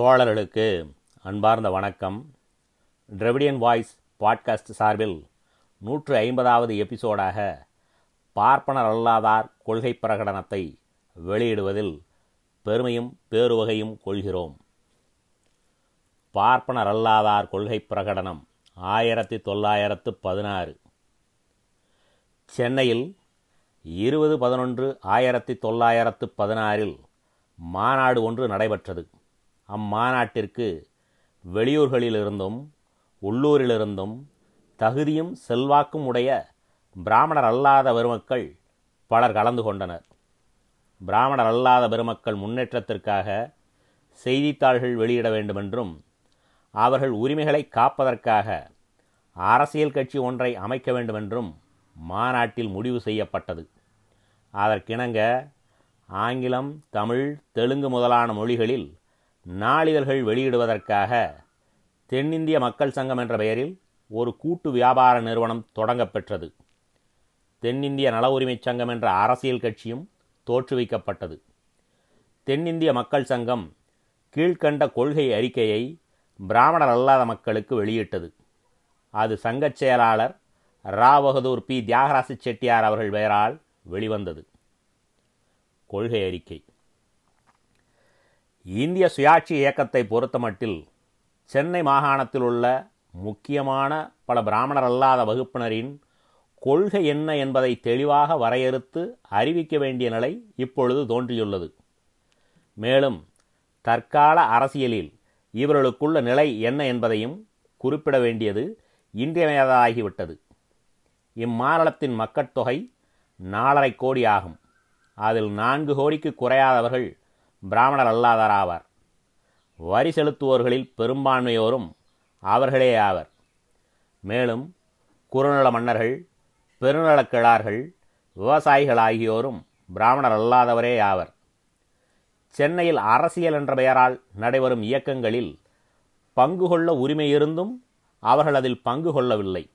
தோழர்களுக்கு அன்பார்ந்த வணக்கம். டிரெவிடியன் வாய்ஸ் பாட்காஸ்ட் சார்பில் நூற்று ஐம்பதாவது எபிசோடாக பார்ப்பனர் அல்லாதார் கொள்கை பிரகடனத்தை வெளியிடுவதில் பெருமையும் பேருவகையும் கொள்கிறோம். பார்ப்பனர் அல்லாதார் கொள்கை பிரகடனம் ஆயிரத்தி தொள்ளாயிரத்து பதினாறு. சென்னையில் இருபது பதினொன்று ஆயிரத்தி தொள்ளாயிரத்து பதினாறில் மாநாடு ஒன்று நடைபெற்றது. அம்மாநாட்டிற்கு வெளியூர்களிலிருந்தும் உள்ளூரிலிருந்தும் தகுதியும் செல்வாக்கும் உடைய பிராமணர் அல்லாத பெருமக்கள் பலர் கலந்து கொண்டனர். பிராமணர் அல்லாத பெருமக்கள் முன்னேற்றத்திற்காக செய்தித்தாள்கள் வெளியிட வேண்டுமென்றும் அவர்கள் உரிமைகளை காப்பதற்காக அரசியல் கட்சி ஒன்றை அமைக்க வேண்டுமென்றும் மாநாட்டில் முடிவு செய்யப்பட்டது. அதற்கிணங்க ஆங்கிலம் தமிழ் தெலுங்கு முதலான மொழிகளில் நாளிதழ்கள் வெளியிடுவதற்காக தென்னிந்திய மக்கள் சங்கம் என்ற பெயரில் ஒரு கூட்டு வியாபார நிறுவனம் தொடங்கப்பெற்றது. தென்னிந்திய நல உரிமைச் சங்கம் என்ற அரசியல் கட்சியும் தோற்றுவிக்கப்பட்டது. தென்னிந்திய மக்கள் சங்கம் கீழ்கண்ட கொள்கை அறிக்கையை பிராமணர் அல்லாத மக்களுக்கு வெளியிட்டது. அது சங்கச் செயலாளர் ரா பகதூர் பி தியாகராச செட்டியார் அவர்கள் பெயரால் வெளிவந்தது. கொள்கை அறிக்கை. இந்திய சுயாட்சி இயக்கத்தை பொறுத்தமட்டில் சென்னை மாகாணத்தில் உள்ள முக்கியமான பல பிராமணர் அல்லாத வகுப்பினரின் கொள்கை என்ன என்பதை தெளிவாக வரையறுத்து அறிவிக்க வேண்டிய நிலை இப்பொழுது தோன்றியுள்ளது. மேலும் தற்கால அரசியலில் இவர்களுக்குள்ள நிலை என்ன என்பதையும் குறிப்பிட வேண்டியது இன்றியமையாததாகிவிட்டது. இம்மாநிலத்தின் மக்கட்தொகை நாலரை கோடி ஆகும் அதில் நான்கு கோடிக்கு குறையாதவர்கள் பிராமணர் அல்லாதாராவார் வரி செலுத்துவோர்களில் பெரும்பான்மையோரும் அவர்களே ஆவர். மேலும் குறுநல மன்னர்கள் பெருநலக் கிழார்கள் விவசாயிகள் ஆகியோரும் பிராமணர் அல்லாதவரே ஆவர். சென்னையில் அரசியல் என்ற பெயரால் நடைபெறும் இயக்கங்களில் பங்கு கொள்ள உரிமை இருந்தும் அவர்கள் அதில் பங்கு கொள்ளவில்லை.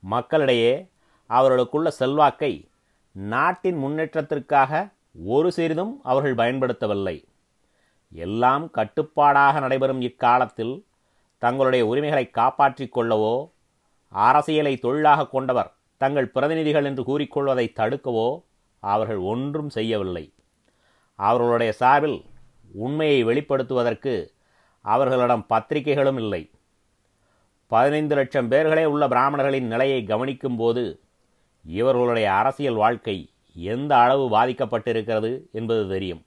மக்களிடையே அவர்களுக்குள்ள செல்வாக்கை நாட்டின் முன்னேற்றத்திற்காக ஒரு சிறிதும் அவர்கள் பயன்படுத்தவில்லை. எல்லாம் கட்டுப்பாடாக நடைபெறும் இக்காலத்தில் தங்களுடைய உரிமைகளை காப்பாற்றிக் கொள்ளவோ அரசியலை தொழிலாக கொண்டவர் தங்கள் பிரதிநிதிகள் என்று கூறிக்கொள்வதை தடுக்கவோ அவர்கள் ஒன்றும் செய்யவில்லை. அவர்களுடைய சார்பில் உண்மையை வெளிப்படுத்துவதற்கு அவர்களிடம் பத்திரிகைகளும் இல்லை. பதினைந்து லட்சம் பேர்களே உள்ள பிராமணர்களின் நிலையை கவனிக்கும் போது இவர்களுடைய அரசியல் வாழ்க்கை எந்த அளவு பாதிக்கப்பட்டிருக்கிறது என்பது தெரியும்.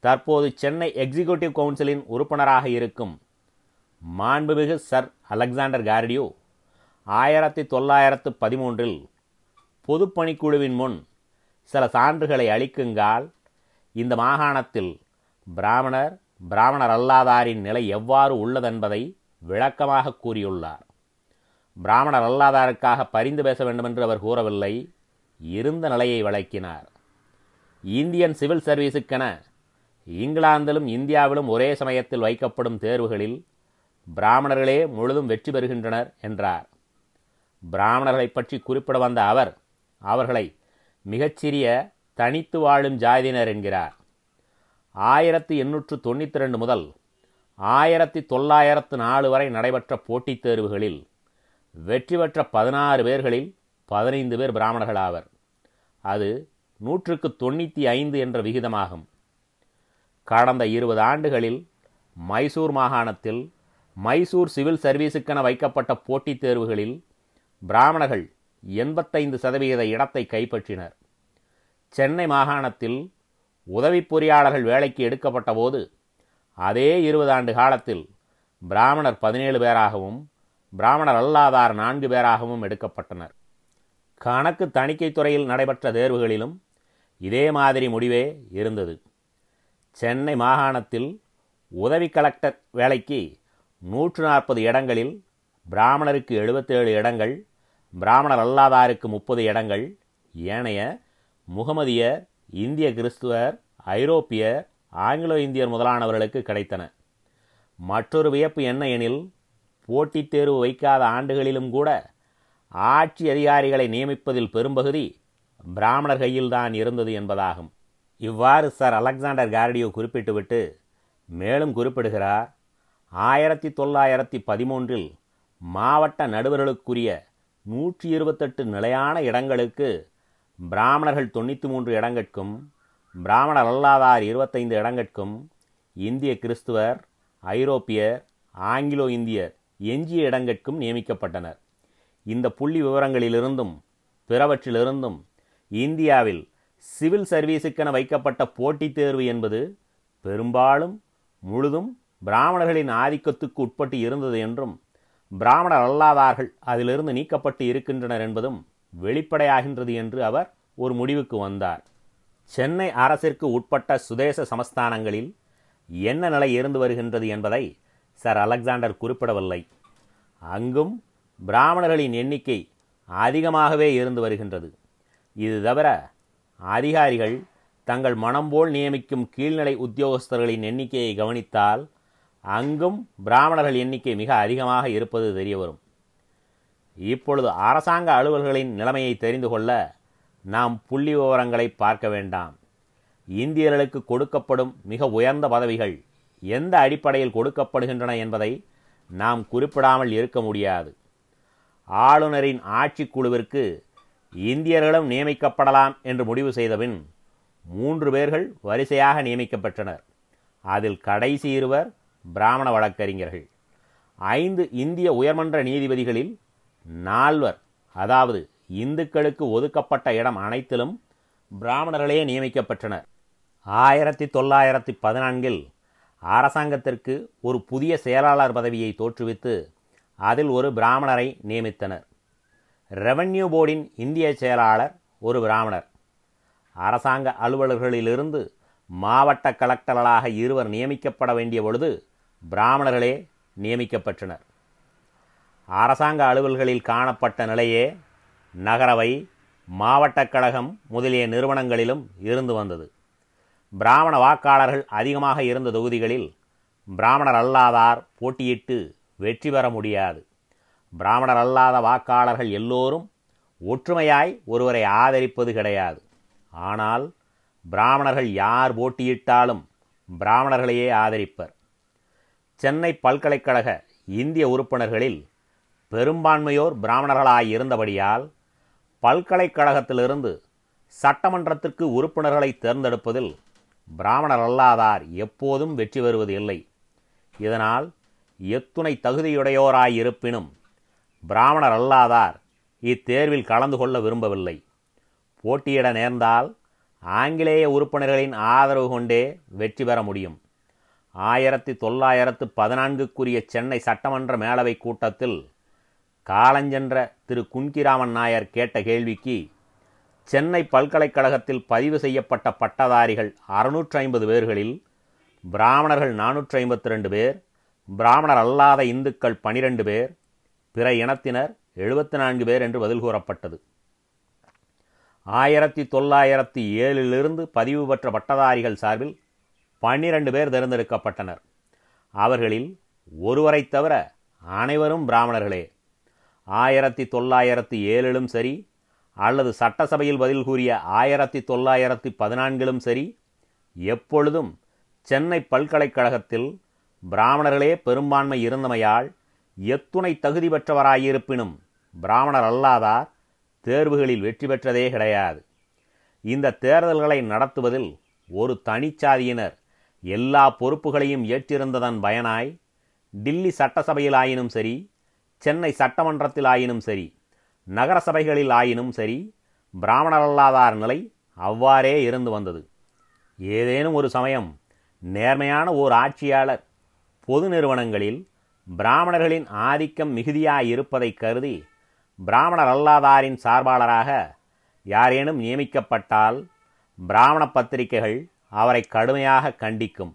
தற்போது சென்னை எக்ஸிகியூட்டிவ் கவுன்சிலின் உறுப்பினராக இருக்கும் மாண்புமிகு சர் அலெக்சாண்டர் கார்டியோ ஆயிரத்தி தொள்ளாயிரத்து பதிமூன்றில் பொதுப்பணிக்குழுவின் முன் சில சான்றுகளை அளிக்குங்கால் இந்த மாகாணத்தில் பிராமணர் பிராமணர் அல்லாதாரின் நிலை எவ்வாறு உள்ளதென்பதை விளக்கமாக கூறியுள்ளார். பிராமணர் அல்லாதாருக்காக பரிந்து பேச வேண்டுமென்று அவர் கூறவில்லை. இருந்த நிலையை வழக்கினார் இந்தியன் சிவில் சர்வீஸுக்கென இங்கிலாந்திலும் இந்தியாவிலும் ஒரே சமயத்தில் வைக்கப்படும் தேர்வுகளில் பிராமணர்களே முழுதும் வெற்றி பெறுகின்றனர் என்றார். பிராமணர்களை பற்றி குறிப்பிட வந்த அவர் அவர்களை மிகச்சிறிய தனித்து வாழும் ஜாதியினர் என்கிறார். ஆயிரத்தி எண்ணூற்று தொண்ணூற்றி ரெண்டு முதல் ஆயிரத்தி தொள்ளாயிரத்து நாலு வரை நடைபெற்ற போட்டித் தேர்வுகளில் வெற்றி பெற்ற பதினாறு பேர்களில் பதினைந்து பேர் பிராமணர்கள் ஆவர் அது நூற்றுக்கு தொண்ணூற்றி ஐந்து என்ற விகிதமாகும். கடந்த இருபது ஆண்டுகளில் மைசூர் மாகாணத்தில் மைசூர் சிவில் சர்வீஸுக்கென வைக்கப்பட்ட போட்டித் தேர்வுகளில் பிராமணர்கள் எண்பத்தைந்து சதவிகித இடத்தை கைப்பற்றினர். சென்னை மாகாணத்தில் உதவி பொறியாளர்கள் வேலைக்கு எடுக்கப்பட்ட போது அதே இருபது ஆண்டு காலத்தில் பிராமணர் பதினேழு பேராகவும் பிராமணர் அல்லாதார் நான்கு பேராகவும் எடுக்கப்பட்டனர். கணக்கு தணிக்கை துறையில் நடைபெற்ற தேர்வுகளிலும் இதே மாதிரி முடிவே இருந்தது. சென்னை மாகாணத்தில் உதவி கலெக்டர் வேலைக்கு நூற்று நாற்பது இடங்களில் பிராமணருக்கு எழுபத்தேழு இடங்கள் பிராமணர் அல்லாதாருக்கு முப்பது இடங்கள் ஏனைய முகமதியர் இந்திய கிறிஸ்துவர் ஐரோப்பியர் ஆங்கிலோ இந்தியர் முதலானவர்களுக்கு கிடைத்தன. மற்றொரு வியப்பு என்ன எனில் போட்டித் தேர்வு வைக்காத ஆண்டுகளிலும் கூட ஆட்சி அதிகாரிகளை நியமிப்பதில் பெரும்பகுதி பிராமணர் கையில்தான் இருந்தது என்பதாகும். இவ்வாறு சர் அலெக்சாண்டர் கார்டியோ குறிப்பிட்டுவிட்டு மேலும் குறிப்பிடுகிறார் ஆயிரத்தி தொள்ளாயிரத்தி பதிமூன்றில் மாவட்ட நடுவர்களுக்குரிய நூற்றி இருபத்தெட்டு நிலையான இடங்களுக்கு பிராமணர்கள் தொண்ணூற்றி மூன்று இடங்கட்கும் பிராமணர் அல்லாதார் இருபத்தைந்து இடங்கட்கும் இந்திய கிறிஸ்துவர் ஐரோப்பியர் ஆங்கிலோ இந்தியர் எஞ்சிய இடங்கட்கும் நியமிக்கப்பட்டனர். இந்த புள்ளி விவரங்களிலிருந்தும் பிறவற்றிலிருந்தும் இந்தியாவில் சிவில் சர்வீஸுக்கென வைக்கப்பட்ட போட்டித் தேர்வு என்பது பெரும்பாலும் முழுதும் பிராமணர்களின் ஆதிக்கத்துக்கு உட்பட்டு இருந்தது என்றும் பிராமணர் அல்லாதார்கள் அதிலிருந்து நீக்கப்பட்டு இருக்கின்றனர் என்பதும் வெளிப்படையாகின்றது என்று அவர் ஒரு முடிவுக்கு வந்தார். சென்னை அரசிற்கு உட்பட்ட சுதேச சமஸ்தானங்களில் என்ன நிலை இருந்து வருகின்றது என்பதை சர் அலெக்சாண்டர் குறிப்பிடவில்லை. அங்கும் பிராமணர்களின் எண்ணிக்கை அதிகமாகவே இருந்து வருகின்றது. இது தவிர அதிகாரிகள் தங்கள் மனம் போல் நியமிக்கும் கீழ்நிலை உத்தியோகஸ்தர்களின் எண்ணிக்கையை கவனித்தால் அங்கும் பிராமணர்கள் எண்ணிக்கை மிக அதிகமாக இருப்பது தெரியவரும். இப்பொழுது அரசாங்க அலுவல்களின் நிலைமையை தெரிந்து கொள்ள நாம் புள்ளி விவரங்களை பார்க்க வேண்டாம். இந்தியர்களுக்கு கொடுக்கப்படும் மிக உயர்ந்த பதவிகள் எந்த அடிப்படையில் கொடுக்கப்படுகின்றன என்பதை நாம் குறிப்பிடாமல் இருக்க முடியாது. ஆளுநரின் ஆட்சிக்குழுவிற்கு இந்தியர்களும் நியமிக்கப்படலாம் என்று முடிவு செய்தபின் மூன்று பேர்கள் வரிசையாக நியமிக்கப்பட்டனர். அதில் கடைசி இருவர் பிராமண வழக்கறிஞர்கள். ஐந்து இந்திய உயர்மன்ற நீதிபதிகளில் நால்வர் அதாவது இந்துக்களுக்கு ஒதுக்கப்பட்ட இடம் அனைத்திலும் பிராமணர்களே நியமிக்கப்பட்டனர். ஆயிரத்தி தொள்ளாயிரத்தி பதினான்கில் அரசாங்கத்திற்கு ஒரு புதிய செயலாளர் பதவியை தோற்றுவித்து அதில் ஒரு பிராமணரை நியமித்தனர். ரெவன்யூ போர்டின் இந்திய செயலாளர் ஒரு பிராமணர். அரசாங்க அலுவலர்களிலிருந்து மாவட்ட கலெக்டர்களாக இருவர் நியமிக்கப்பட வேண்டிய பொழுது பிராமணர்களே நியமிக்கப்பட்டனர். அரசாங்க அலுவல்களில் காணப்பட்ட நிலையே நகரவை மாவட்ட கழகம் முதலிய நிறுவனங்களிலும் இருந்து வந்தது. பிராமண வாக்காளர்கள் அதிகமாக இருந்த தொகுதிகளில் பிராமணர் அல்லாதார் போட்டியிட்டு வெற்றி பெற முடியாது. பிராமணர் அல்லாத வாக்காளர்கள் எல்லோரும் ஒற்றுமையாய் ஒருவரை ஆதரிப்பது கிடையாது. ஆனால் பிராமணர்கள் யார் போட்டியிட்டாலும் பிராமணர்களையே ஆதரிப்பர். சென்னை பல்கலைக்கழக இந்திய உறுப்பினர்களில் பெரும்பான்மையோர் பிராமணர்களாய் இருந்தபடியால் பல்கலைக்கழகத்திலிருந்து சட்டமன்றத்திற்கு உறுப்பினர்களை தேர்ந்தெடுப்பதில் பிராமணர் அல்லாதார் எப்போதும் வெற்றி பெறுவது இல்லை. இதனால் எத்துணை தகுதியுடையோராயிருப்பினும் பிராமணர் அல்லாதார் இத்தேர்வில் கலந்து கொள்ள விரும்பவில்லை. போட்டியிட நேர்ந்தால் ஆங்கிலேய உறுப்பினர்களின் ஆதரவு கொண்டே வெற்றி பெற முடியும். ஆயிரத்தி தொள்ளாயிரத்து பதினான்குக்குரிய சென்னை சட்டமன்ற மேலவை கூட்டத்தில் காலஞ்சென்ற திரு. குன்கிராமன் நாயர் கேட்ட கேள்விக்கு சென்னை பல்கலைக்கழகத்தில் பதிவு செய்யப்பட்ட பட்டதாரிகள் அறுநூற்றி ஐம்பது பேர்களில் பிராமணர்கள் நானூற்றி ஐம்பத்தி ரெண்டு பேர் பிராமணர் அல்லாத இந்துக்கள் பனிரெண்டு பேர் பிற இனத்தினர் எழுபத்தி நான்கு பேர் என்று பதில் கூறப்பட்டது. ஆயிரத்தி தொள்ளாயிரத்தி ஏழிலிருந்து பதிவு பெற்ற பட்டதாரிகள் சார்பில் பன்னிரண்டு பேர் தேர்ந்தெடுக்கப்பட்டனர். அவர்களில் ஒருவரை தவிர அனைவரும் பிராமணர்களே. ஆயிரத்தி தொள்ளாயிரத்தி ஏழிலும் சரி அல்லது சட்டசபையில் பதில் கூறிய ஆயிரத்தி தொள்ளாயிரத்தி பதினான்கிலும் சரி எப்பொழுதும் சென்னை பல்கலைக்கழகத்தில் பிராமணர்களே பெரும்பான்மை இருந்தமையால் எத்துணை தகுதி பெற்றவராயிருப்பினும் பிராமணர் அல்லாதார் தேர்வுகளில் வெற்றி பெற்றதே கிடையாது. இந்த தேர்தல்களை நடத்துவதில் ஒரு தனிச்சாதியினர் எல்லா பொறுப்புகளையும் ஏற்றிருந்ததன் பயனாய் டில்லி சட்டசபையில் ஆயினும் சரி சென்னை சட்டமன்றத்தில் ஆயினும் சரி நகர சபைகளில் ஆயினும் சரி பிராமணரல்லாதார் நிலை அவ்வாறே இருந்து வந்தது. ஏதேனும் ஒரு சமயம் நேர்மையான ஓர் ஆட்சியாளர் பொது நிறுவனங்களில் பிராமணர்களின் ஆதிக்கம் மிகுதியாயிருப்பதை கருதி பிராமணர் அல்லாதாரின் சார்பாளராக யாரேனும் நியமிக்கப்பட்டால் பிராமண பத்திரிகைகள் அவரை கடுமையாக கண்டிக்கும்.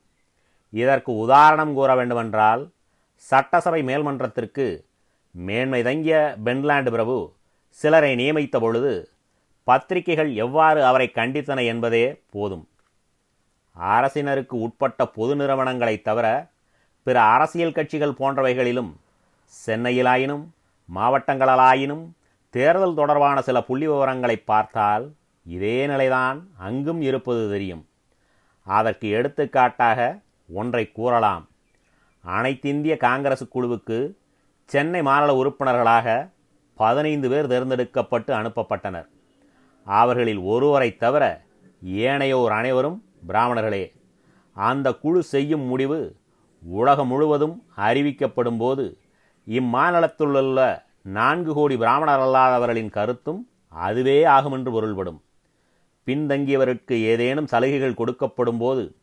இதற்கு உதாரணம் கூற வேண்டுமென்றால் சட்டசபை மேல்மன்றத்திற்கு மேன்மை தங்கிய பென்லாண்டு பிரபு சிலரை நியமித்த பொழுது பத்திரிகைகள் எவ்வாறு அவரை கண்டித்தன என்பதே போதும். அரசினருக்கு உட்பட்ட பொது நிறுவனங்களைத் தவிர பிற அரசியல் கட்சிகள் போன்றவைகளிலும் சென்னையிலாயினும் மாவட்டங்களாயினும் தேர்தல் தொடர்பான சில புள்ளி விவரங்களை பார்த்தால் இதே நிலைதான் அங்கும் இருப்பது தெரியும். அதற்கு எடுத்துக்காட்டாக ஒன்றை கூறலாம். அனைத்திந்திய காங்கிரஸ் குழுவுக்கு சென்னை மாநில உறுப்பினர்களாக பதினைந்து பேர் தேர்ந்தெடுக்கப்பட்டு அனுப்பப்பட்டனர். அவர்களில் ஒருவரை தவிர ஏனையோர் அனைவரும் பிராமணர்களே. அந்த குழு செய்யும் முடிவு உலகம் முழுவதும் அறிவிக்கப்படும் போது இம்மாநிலத்திலுள்ள நான்கு கோடி பிராமணர் அல்லாதவர்களின் கருத்தும் அதுவே ஆகும் என்று பொருள்படும். பின்தங்கியவருக்கு ஏதேனும் சலுகைகள் கொடுக்கப்படும் போது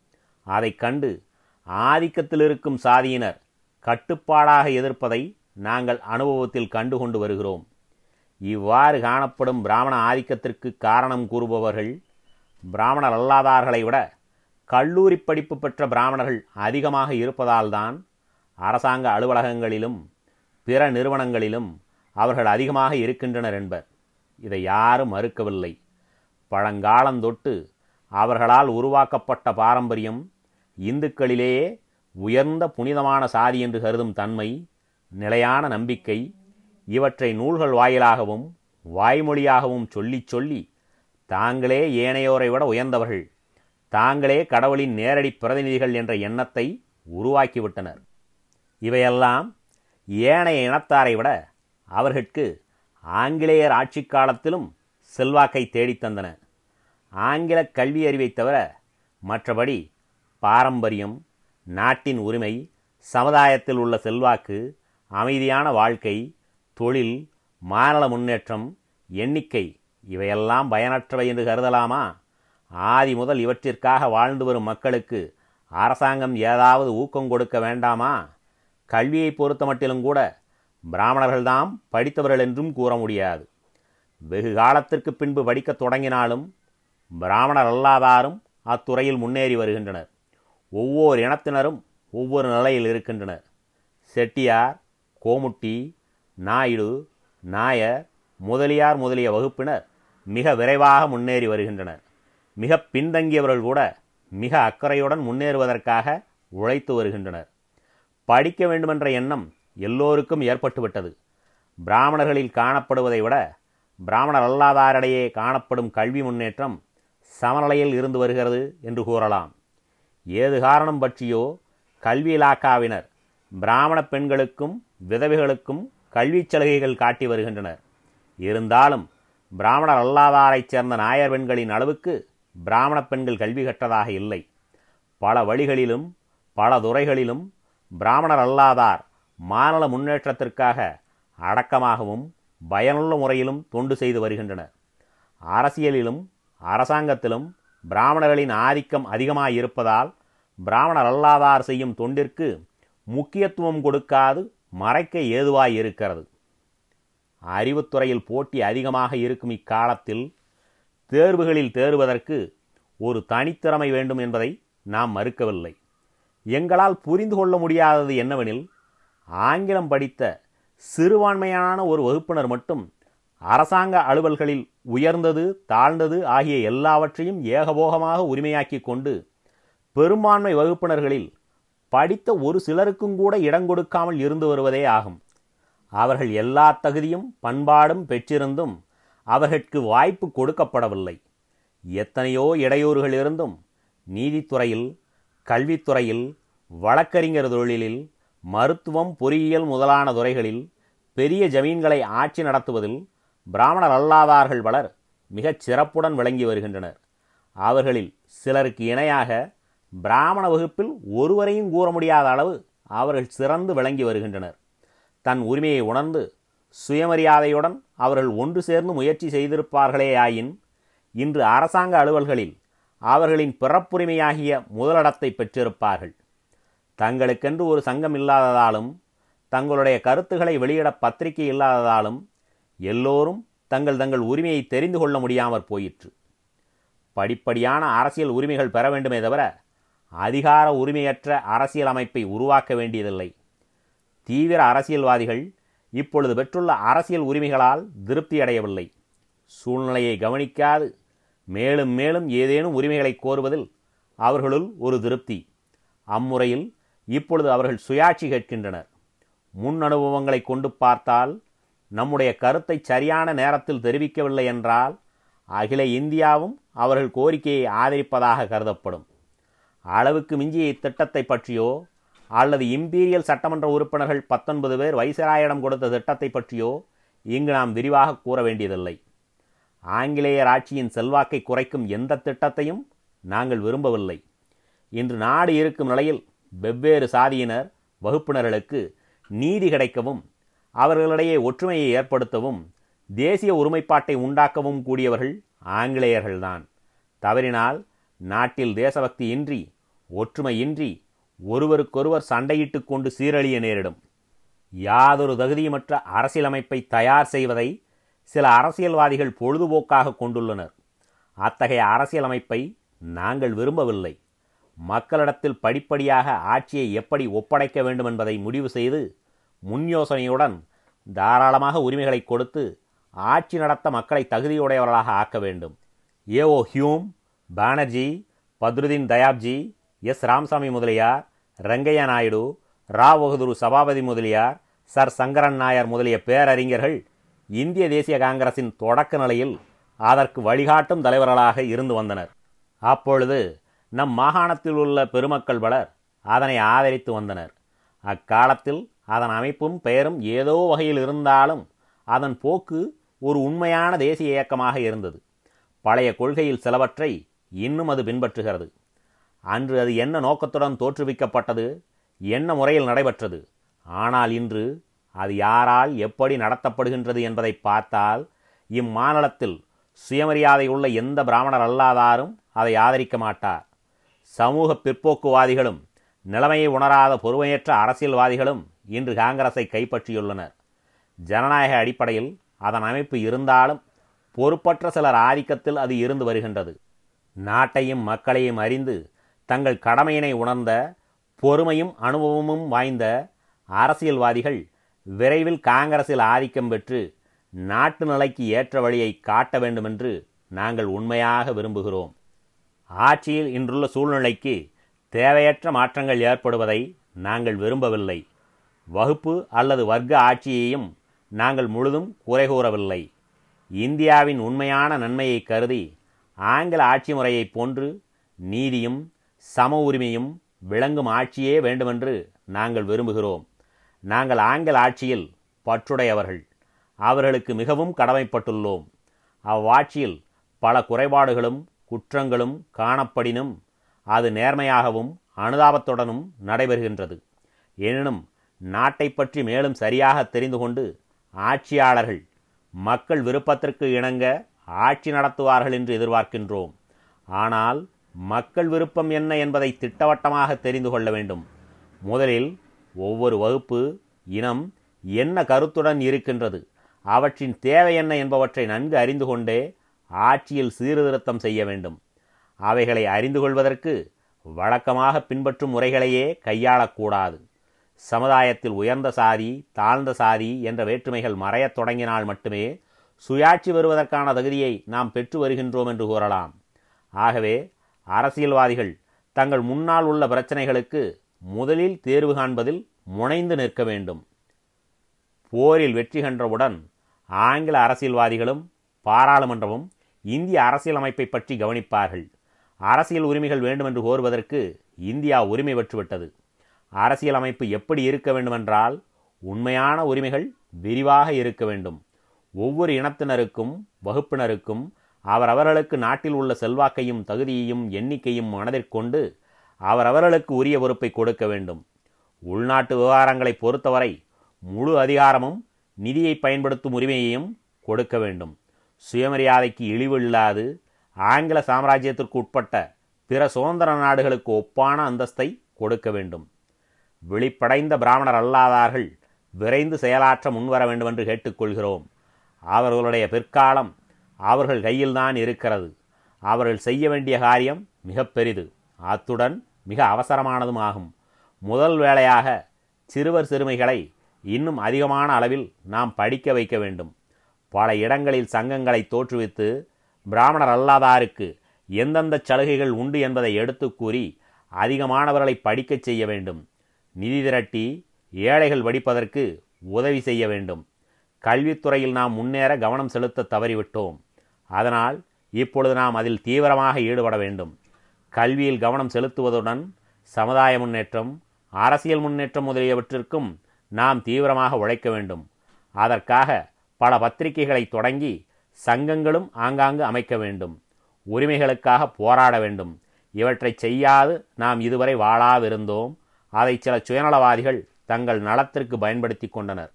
அதைக் கண்டு ஆதிக்கத்தில் இருக்கும் சாதியினர் கட்டுப்பாடாக எதிர்ப்பதை நாங்கள் அனுபவத்தில் கண்டு கொண்டு வருகிறோம். இவ்வாறு காணப்படும் பிராமண ஆதிக்கத்திற்கு காரணம் கூறுபவர்கள் பிராமணர் அல்லாதார்களை விட கல்லூரி படிப்பு பெற்ற பிராமணர்கள் அதிகமாக இருப்பதால்தான் அரசாங்க அலுவலகங்களிலும் பிற நிறுவனங்களிலும் அவர்கள் அதிகமாக இருக்கின்றனர் என்பர். இதை யாரும் மறுக்கவில்லை. பழங்காலந்தொட்டு அவர்களால் உருவாக்கப்பட்ட பாரம்பரியம் இந்துக்களிலேயே உயர்ந்த புனிதமான சாதி என்று கருதும் தன்மை நிலையான நம்பிக்கை இவற்றை நூல்கள் வாயிலாகவும் வாய்மொழியாகவும் சொல்லிச் சொல்லி தாங்களே ஏனையோரை விட உயர்ந்தவர்கள். தாங்களே கடவுளின் நேரடி பிரதிநிதிகள் என்ற எண்ணத்தை உருவாக்கிவிட்டனர். இவையெல்லாம் ஏனைய இனத்தாரை விட அவர்களுக்கு ஆங்கிலேயர் ஆட்சி காலத்திலும் செல்வாக்கை தேடித் தந்தன. ஆங்கில கல்வி அறிவை தவிர மற்றபடி பாரம்பரியம் நாட்டின் உரிமை சமுதாயத்தில் உள்ள செல்வாக்கு அமைதியான வாழ்க்கை தொழில் மாநில முன்னேற்றம் எண்ணிக்கை இவையெல்லாம் பயனற்றவை என்று கருதலாமா? ஆதி முதல் இவற்றிற்காக வாழ்ந்து வரும் மக்களுக்கு அரசாங்கம் ஏதாவது ஊக்கம் கொடுக்க வேண்டாமா? கல்வியை பொறுத்த மட்டிலும் கூட பிராமணர்கள்தாம் படித்தவர்கள் என்றும் கூற முடியாது. வெகு காலத்திற்கு பின்பு படிக்கத் தொடங்கினாலும் பிராமணர் அல்லாதாரும் அத்துறையில் முன்னேறி வருகின்றனர். ஒவ்வொரு இனத்தினரும் ஒவ்வொரு நிலையில் இருக்கின்றனர். செட்டியார் கோமுட்டி நாயுடு நாயர் முதலியார் முதலிய வகுப்பினர் மிக விரைவாக முன்னேறி வருகின்றனர். மிக பின்தங்கியவர்கள் கூட மிக அக்கறையுடன் முன்னேறுவதற்காக உழைத்து வருகின்றனர். படிக்க வேண்டுமென்ற எண்ணம் எல்லோருக்கும் ஏற்பட்டுவிட்டது. பிராமணர்களில் காணப்படுவதை விட பிராமணர் அல்லாதாரிடையே காணப்படும் கல்வி முன்னேற்றம் சமநிலையில் இருந்து வருகிறது என்று கூறலாம். ஏது காரணம் பற்றியோ கல்வி இலாக்காவினர் பிராமண பெண்களுக்கும் விதவைகளுக்கும் கல்விச் சலுகைகள் காட்டி வருகின்றனர். இருந்தாலும் பிராமணர் அல்லாதாரைச் சேர்ந்த நாயர் பெண்களின் அளவுக்கு பிராமண பெண்கள் கல்வி கற்றதாக இல்லை. பல வழிகளிலும் பல துறைகளிலும் பிராமணர் அல்லாதார் மாநில முன்னேற்றத்திற்காக அடக்கமாகவும் பயனுள்ள முறையிலும் தொண்டு செய்து வருகின்றனர். அரசியலிலும் அரசாங்கத்திலும் பிராமணர்களின் ஆதிக்கம் அதிகமாயிருப்பதால் பிராமணர் அல்லாதார் செய்யும் தொண்டிற்கு முக்கியத்துவம் கொடுக்காது மறைக்க ஏதுவாய் இருக்கிறது அறிவுத்துறையில் போட்டி அதிகமாக இருக்கும் இக்காலத்தில் தேர்வுகளில் தேர்வதற்கு ஒரு தனித்திறமை வேண்டும் என்பதை நாம் மறுக்கவில்லை. எங்களால் புரிந்து கொள்ள முடியாதது என்னவெனில் ஆங்கிலம் படித்த சிறுபான்மையான ஒரு வகுப்பினர் மட்டும் அரசாங்க அலுவல்களில் உயர்ந்தது தாழ்ந்தது ஆகிய எல்லாவற்றையும் ஏகபோகமாக உரிமையாக்கி கொண்டு பெரும்பான்மை வகுப்பினர்களில் படித்த ஒரு சிலருக்கும் கூட இடம் கொடுக்காமல் இருந்து வருவதே ஆகும். அவர்கள் எல்லா தகுதியும் பண்பாடும் பெற்றிருந்தும் அவர்களுக்கு வாய்ப்பு கொடுக்கப்படவில்லை. எத்தனையோ இடையூறுகள் இருந்தும் நீதித்துறையில் கல்வித்துறையில் வழக்கறிஞர் தொழிலில் மருத்துவம் பொறியியல் முதலான துறைகளில் பெரிய ஜமீன்களை ஆட்சி நடத்துவதில் பிராமணர் அல்லாதார்கள் பலர் மிகச் சிறப்புடன் விளங்கி வருகின்றனர். அவர்களில் சிலருக்கு இணையாக பிராமண வகுப்பில் ஒருவரையும் கூற முடியாத அளவு அவர்கள் சிறந்து விளங்கி வருகின்றனர். தன் உரிமையை உணர்ந்து சுயமரியாதையுடன் அவர்கள் ஒன்று சேர்ந்து முயற்சி செய்திருப்பார்களேயாயின் இன்று அரசாங்க அலுவல்களில் அவர்களின் பிறப்புரிமையாகிய முதலிடத்தை பெற்றிருப்பார்கள். தங்களுக்கென்று ஒரு சங்கம் இல்லாததாலும் தங்களுடைய கருத்துக்களை வெளியிட பத்திரிகை இல்லாததாலும் எல்லோரும் தங்கள் தங்கள் உரிமையை தெரிந்து கொள்ள முடியாமற் போயிற்று. படிப்படியான அரசியல் உரிமைகள் பெற வேண்டுமே தவிர அதிகார உரிமையற்ற அரசியல் அமைப்பை உருவாக்க வேண்டியதில்லை. தீவிர அரசியல்வாதிகள் இப்பொழுது பெற்றுள்ள அரசியல் உரிமைகளால் திருப்தி அடையவில்லை. சூழ்நிலையை கவனிக்காது. மேலும் மேலும் ஏதேனும் உரிமைகளை கோருவதில் அவர்களுள் ஒரு திருப்தி. அம்முறையில் இப்பொழுது அவர்கள் சுயாட்சி கேட்கின்றனர். முன் அனுபவங்களை கொண்டு பார்த்தால் நம்முடைய கருத்தை சரியான நேரத்தில் தெரிவிக்கவில்லை என்றால் அகில இந்தியாவும் அவர்கள் கோரிக்கையை ஆதரிப்பதாக கருதப்படும். அளவுக்கு மிஞ்சிய இத்திட்டத்தை பற்றியோ அல்லது இம்பீரியல் சட்டமன்ற உறுப்பினர்கள் பத்தொன்பது பேர் வைசராயிடம் கொடுத்த திட்டத்தை பற்றியோ இங்கு நாம் விரிவாக கூற வேண்டியதில்லை. ஆங்கிலேயர் ஆட்சியின் செல்வாக்கை குறைக்கும் எந்த திட்டத்தையும் நாங்கள் விரும்பவில்லை. இன்று நாடு இருக்கும் நிலையில் வெவ்வேறு சாதியினர் வகுப்பினர்களுக்கு நீதி கிடைக்கவும் அவர்களிடையே ஒற்றுமையை ஏற்படுத்தவும் தேசிய ஒருமைப்பாட்டை உண்டாக்கவும் கூடியவர்கள் ஆங்கிலேயர்கள்தான். தவறினால் நாட்டில் தேசபக்தி இன்றி ஒற்றுமையின்றி ஒருவருக்கொருவர் சண்டையிட்டு கொண்டு சீரழிய நேரிடும். யாதொரு தகுதியுமற்ற அரசியலமைப்பை தயார் செய்வதை சில அரசியல்வாதிகள் பொழுதுபோக்காக கொண்டுள்ளனர். அத்தகைய அரசியலமைப்பை நாங்கள் விரும்பவில்லை. மக்களிடத்தில் படிப்படியாக ஆட்சியை எப்படி ஒப்படைக்க வேண்டும் என்பதை முடிவு செய்து முன் யோசனையுடன் தாராளமாக உரிமைகளை கொடுத்து ஆட்சி நடத்த மக்களை தகுதியுடையவர்களாக ஆக்க வேண்டும். A O Hume Banerjee Badruddin Tyabji S. Ramasamy Mudaliar Rangaiah Naidu Rao. Bahadur Sabapathy Mudaliar sir. Sankaran Nair முதலிய பேரறிஞர்கள் இந்திய தேசிய காங்கிரசின் தொடக்க நிலையில் அதற்கு வழிகாட்டும் தலைவர்களாக இருந்து வந்தனர். அப்பொழுது நம் மாகாணத்தில் உள்ள பெருமக்கள் பலர் அதனை ஆதரித்து வந்தனர். அக்காலத்தில் அதன் அமைப்பும் பெயரும் ஏதோ வகையில் இருந்தாலும் அதன் போக்கு ஒரு உண்மையான தேசிய இயக்கமாக இருந்தது. பழைய கொள்கையில் சிலவற்றை இன்னும் அது பின்பற்றுகிறது. அன்று அது என்ன நோக்கத்துடன் தோற்றுவிக்கப்பட்டது? என்ன முறையில் நடைபெற்றது? ஆனால் இன்று அது யாரால் எப்படி நடத்தப்படுகின்றது என்பதை பார்த்தால் இம்மாநிலத்தில் சுயமரியாதை உள்ள எந்த பிராமணர் அல்லாதாரும் அதை ஆதரிக்க மாட்டார். சமூக பிற்போக்குவாதிகளும் நிலைமையை உணராத பொறுமையற்ற அரசியல்வாதிகளும் இன்று காங்கிரஸை கைப்பற்றியுள்ளனர். ஜனநாயக அடிப்படையில் அதன் அமைப்பு இருந்தாலும் பொறுப்பற்ற சிலர் ஆதிக்கத்தில் அது இருந்து வருகின்றது. நாட்டையும் மக்களையும் அறிந்து தங்கள் கடமையினை உணர்ந்த பொறுமையும் அனுபவமும் வாய்ந்த அரசியல்வாதிகள் விரைவில் காங்கிரஸில் ஆதிக்கம் பெற்று நாட்டு நிலைக்கு ஏற்ற வழியை காட்ட வேண்டுமென்று நாங்கள் உண்மையாக விரும்புகிறோம். ஆட்சியில் இன்றுள்ள சூழ்நிலைக்கு தேவையற்ற மாற்றங்கள் ஏற்படுவதை நாங்கள் விரும்பவில்லை. வகுப்பு அல்லது வர்க்க ஆட்சியையும் நாங்கள் முழுதும் குறை கூறவில்லை இந்தியாவின் உண்மையான நன்மையை கருதி ஆங்கில ஆட்சி முறையைப் போன்று நீதியும் சம உரிமையும் விளங்கும் ஆட்சியே வேண்டுமென்று நாங்கள் விரும்புகிறோம். நாங்கள் ஆங்கில ஆட்சியில் பற்றுடையவர்கள். அவர்களுக்கு மிகவும் கடமைப்பட்டுள்ளோம். அவ்வாட்சியில் பல குறைபாடுகளும் குற்றங்களும் காணப்படினும் அது நேர்மையாகவும் அனுதாபத்துடனும் நடைபெறுகின்றது. எனினும் நாட்டை பற்றி மேலும் சரியாக தெரிந்து கொண்டு ஆட்சியாளர்கள் மக்கள் விருப்பத்திற்கு இணங்க ஆட்சி நடத்துவார்கள் என்று எதிர்பார்க்கின்றோம். ஆனால் மக்கள் விருப்பம் என்ன என்பதை திட்டவட்டமாக தெரிந்து கொள்ள வேண்டும். முதலில் ஒவ்வொரு வகுப்பு இனம் என்ன கருத்துடன் இருக்கின்றது அவற்றின் தேவை என்ன என்பவற்றை நன்கு அறிந்து கொண்டே ஆட்சியில் சீர்திருத்தம் செய்ய வேண்டும். அவைகளை அறிந்து கொள்வதற்கு வழக்கமாக பின்பற்றும் முறைகளையே கையாளக்கூடாது. சமுதாயத்தில் உயர்ந்த சாதி தாழ்ந்த சாதி என்ற வேற்றுமைகள் மறையத் தொடங்கினால் மட்டுமே சுயாட்சி வருவதற்கான தகுதியை நாம் பெற்று வருகின்றோம் என்று கூறலாம். ஆகவே அரசியல்வாதிகள் தங்கள் முன்னால் உள்ள பிரச்சனைகளுக்கு முதலில் தேர்வு காண்பதில் முனைந்து நிற்க வேண்டும். போரில் வெற்றி கண்டவுடன் ஆங்கில அரசியல்வாதிகளும் பாராளுமன்றமும் இந்திய அரசியலமைப்பை பற்றி கவனிப்பார்கள். அரசியல் உரிமைகள் வேண்டுமென்று கோருவதற்கு இந்தியா உரிமை பெற்றுவிட்டது. அரசியலமைப்பு எப்படி இருக்க வேண்டுமென்றால் உண்மையான உரிமைகள் விரிவாக இருக்க வேண்டும். ஒவ்வொரு இனத்தினருக்கும் வகுப்பினருக்கும் அவரவர்களுக்கு நாட்டில் உள்ள செல்வாக்கையும் தகுதியையும் எண்ணிக்கையும் மனதிற்கொண்டு அவரவர்களுக்கு உரிய பொறுப்பை கொடுக்க வேண்டும். உள்நாட்டு விவகாரங்களை பொறுத்தவரை முழு அதிகாரமும் நிதியை பயன்படுத்தும் உரிமையையும் கொடுக்க வேண்டும். சுயமரியாதைக்கு இழிவு இல்லாது ஆங்கில சாம்ராஜ்யத்திற்கு உட்பட்ட பிற சுதந்திர நாடுகளுக்கு ஒப்பான அந்தஸ்தை கொடுக்க வேண்டும். வெளிப்படைந்த பிராமணர் அல்லாதார்கள் விரைந்து செயலாற்ற முன்வர வேண்டும் என்று கேட்டுக்கொள்கிறோம் அவர்களுடைய பிற்காலம் அவர்கள் கையில்தான் இருக்கிறது. அவர்கள் செய்ய வேண்டிய காரியம் மிக பெரிது. அத்துடன் மிக அவசரமானதும் ஆகும். முதல் வேளையாக சிறுவர் சிறுமிகளை இன்னும் அதிகமான அளவில் நாம் படிக்க வைக்க வேண்டும். பல இடங்களில் சங்கங்களை தோற்றுவித்து பிராமணர் அல்லாதாருக்கு எந்தெந்த சலுகைகள் உண்டு என்பதை எடுத்து கூறி அதிகமானவர்களை படிக்கச் செய்ய வேண்டும். நிதி திரட்டி ஏழைகள் வடிப்பதற்கு உதவி செய்ய வேண்டும். கல்வித்துறையில் நாம் முன்னேற கவனம் செலுத்த தவறிவிட்டோம். அதனால் இப்பொழுது நாம் அதில் தீவிரமாக ஈடுபட வேண்டும். கல்வியில் கவனம் செலுத்துவதுடன் சமுதாய முன்னேற்றம் அரசியல் முன்னேற்றம் முதலியவற்றிற்கும் நாம் தீவிரமாக உழைக்க வேண்டும். அதற்காக பல பத்திரிகைகளை தொடங்கி சங்கங்களும் ஆங்காங்கு அமைக்க வேண்டும். உரிமைகளுக்காக போராட வேண்டும். இவற்றை செய்யாது நாம் இதுவரை வாழாவிருந்தோம் அதை சில சுயநலவாதிகள் தங்கள் நலத்திற்கு பயன்படுத்தி கொண்டனர்.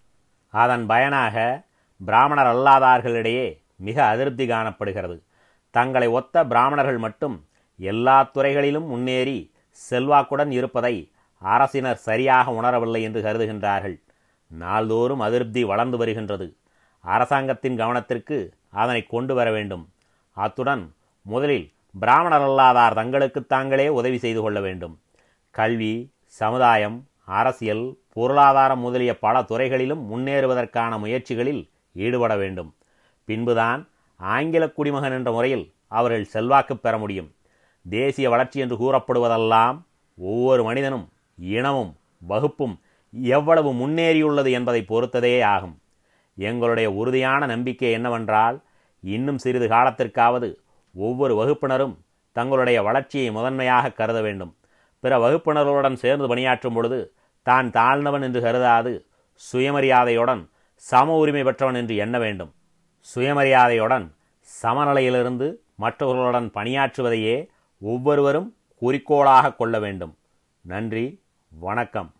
அதன் பயனாக பிராமணர் அல்லாதார்களிடையே மிக அதிருப்தி காணப்படுகிறது. தங்களை ஒத்த பிராமணர்கள் மட்டும் எல்லா துறைகளிலும் முன்னேறி செல்வாக்குடன் இருப்பதை அரசினர் சரியாக உணரவில்லை என்று கருதுகின்றார்கள். நாள்தோறும் அதிருப்தி வளர்ந்து வருகின்றது. அரசாங்கத்தின் கவனத்திற்கு அதனை கொண்டு வர வேண்டும். அத்துடன் முதலில் பிராமணர் அல்லாதார் தங்களுக்கு தாங்களே உதவி செய்து கொள்ள வேண்டும். கல்வி சமுதாயம் அரசியல் பொருளாதாரம் முதலிய பல துறைகளிலும் முன்னேறுவதற்கான முயற்சிகளில் ஈடுபட வேண்டும். பின்புதான் ஆங்கில குடிமகன் என்ற முறையில் அவர்கள் செல்வாக்கு பெற முடியும். தேசிய வளர்ச்சி என்று கூறப்படுவதெல்லாம் ஒவ்வொரு மனிதனும் இனமும் வகுப்பும் எவ்வளவு முன்னேறியுள்ளது என்பதை பொறுத்ததே ஆகும். எங்களுடைய உறுதியான நம்பிக்கை என்னவென்றால் இன்னும் சிறிது காலத்திற்காவது ஒவ்வொரு வகுப்பினரும் தங்களுடைய வளர்ச்சியை முதன்மையாக கருத வேண்டும். பிற வகுப்பினர்களுடன் சேர்ந்து பணியாற்றும் பொழுது தான் தாழ்ந்தவன் என்று கருதாது சுயமரியாதையுடன் சம உரிமை பெற்றவன் என்று எண்ண வேண்டும். சுயமரியாதையுடன் சமநிலையிலிருந்து மற்றவர்களுடன் பணியாற்றுவதையே ஒவ்வொருவரும் குறிக்கோளாக கொள்ள வேண்டும். நன்றி வணக்கம்.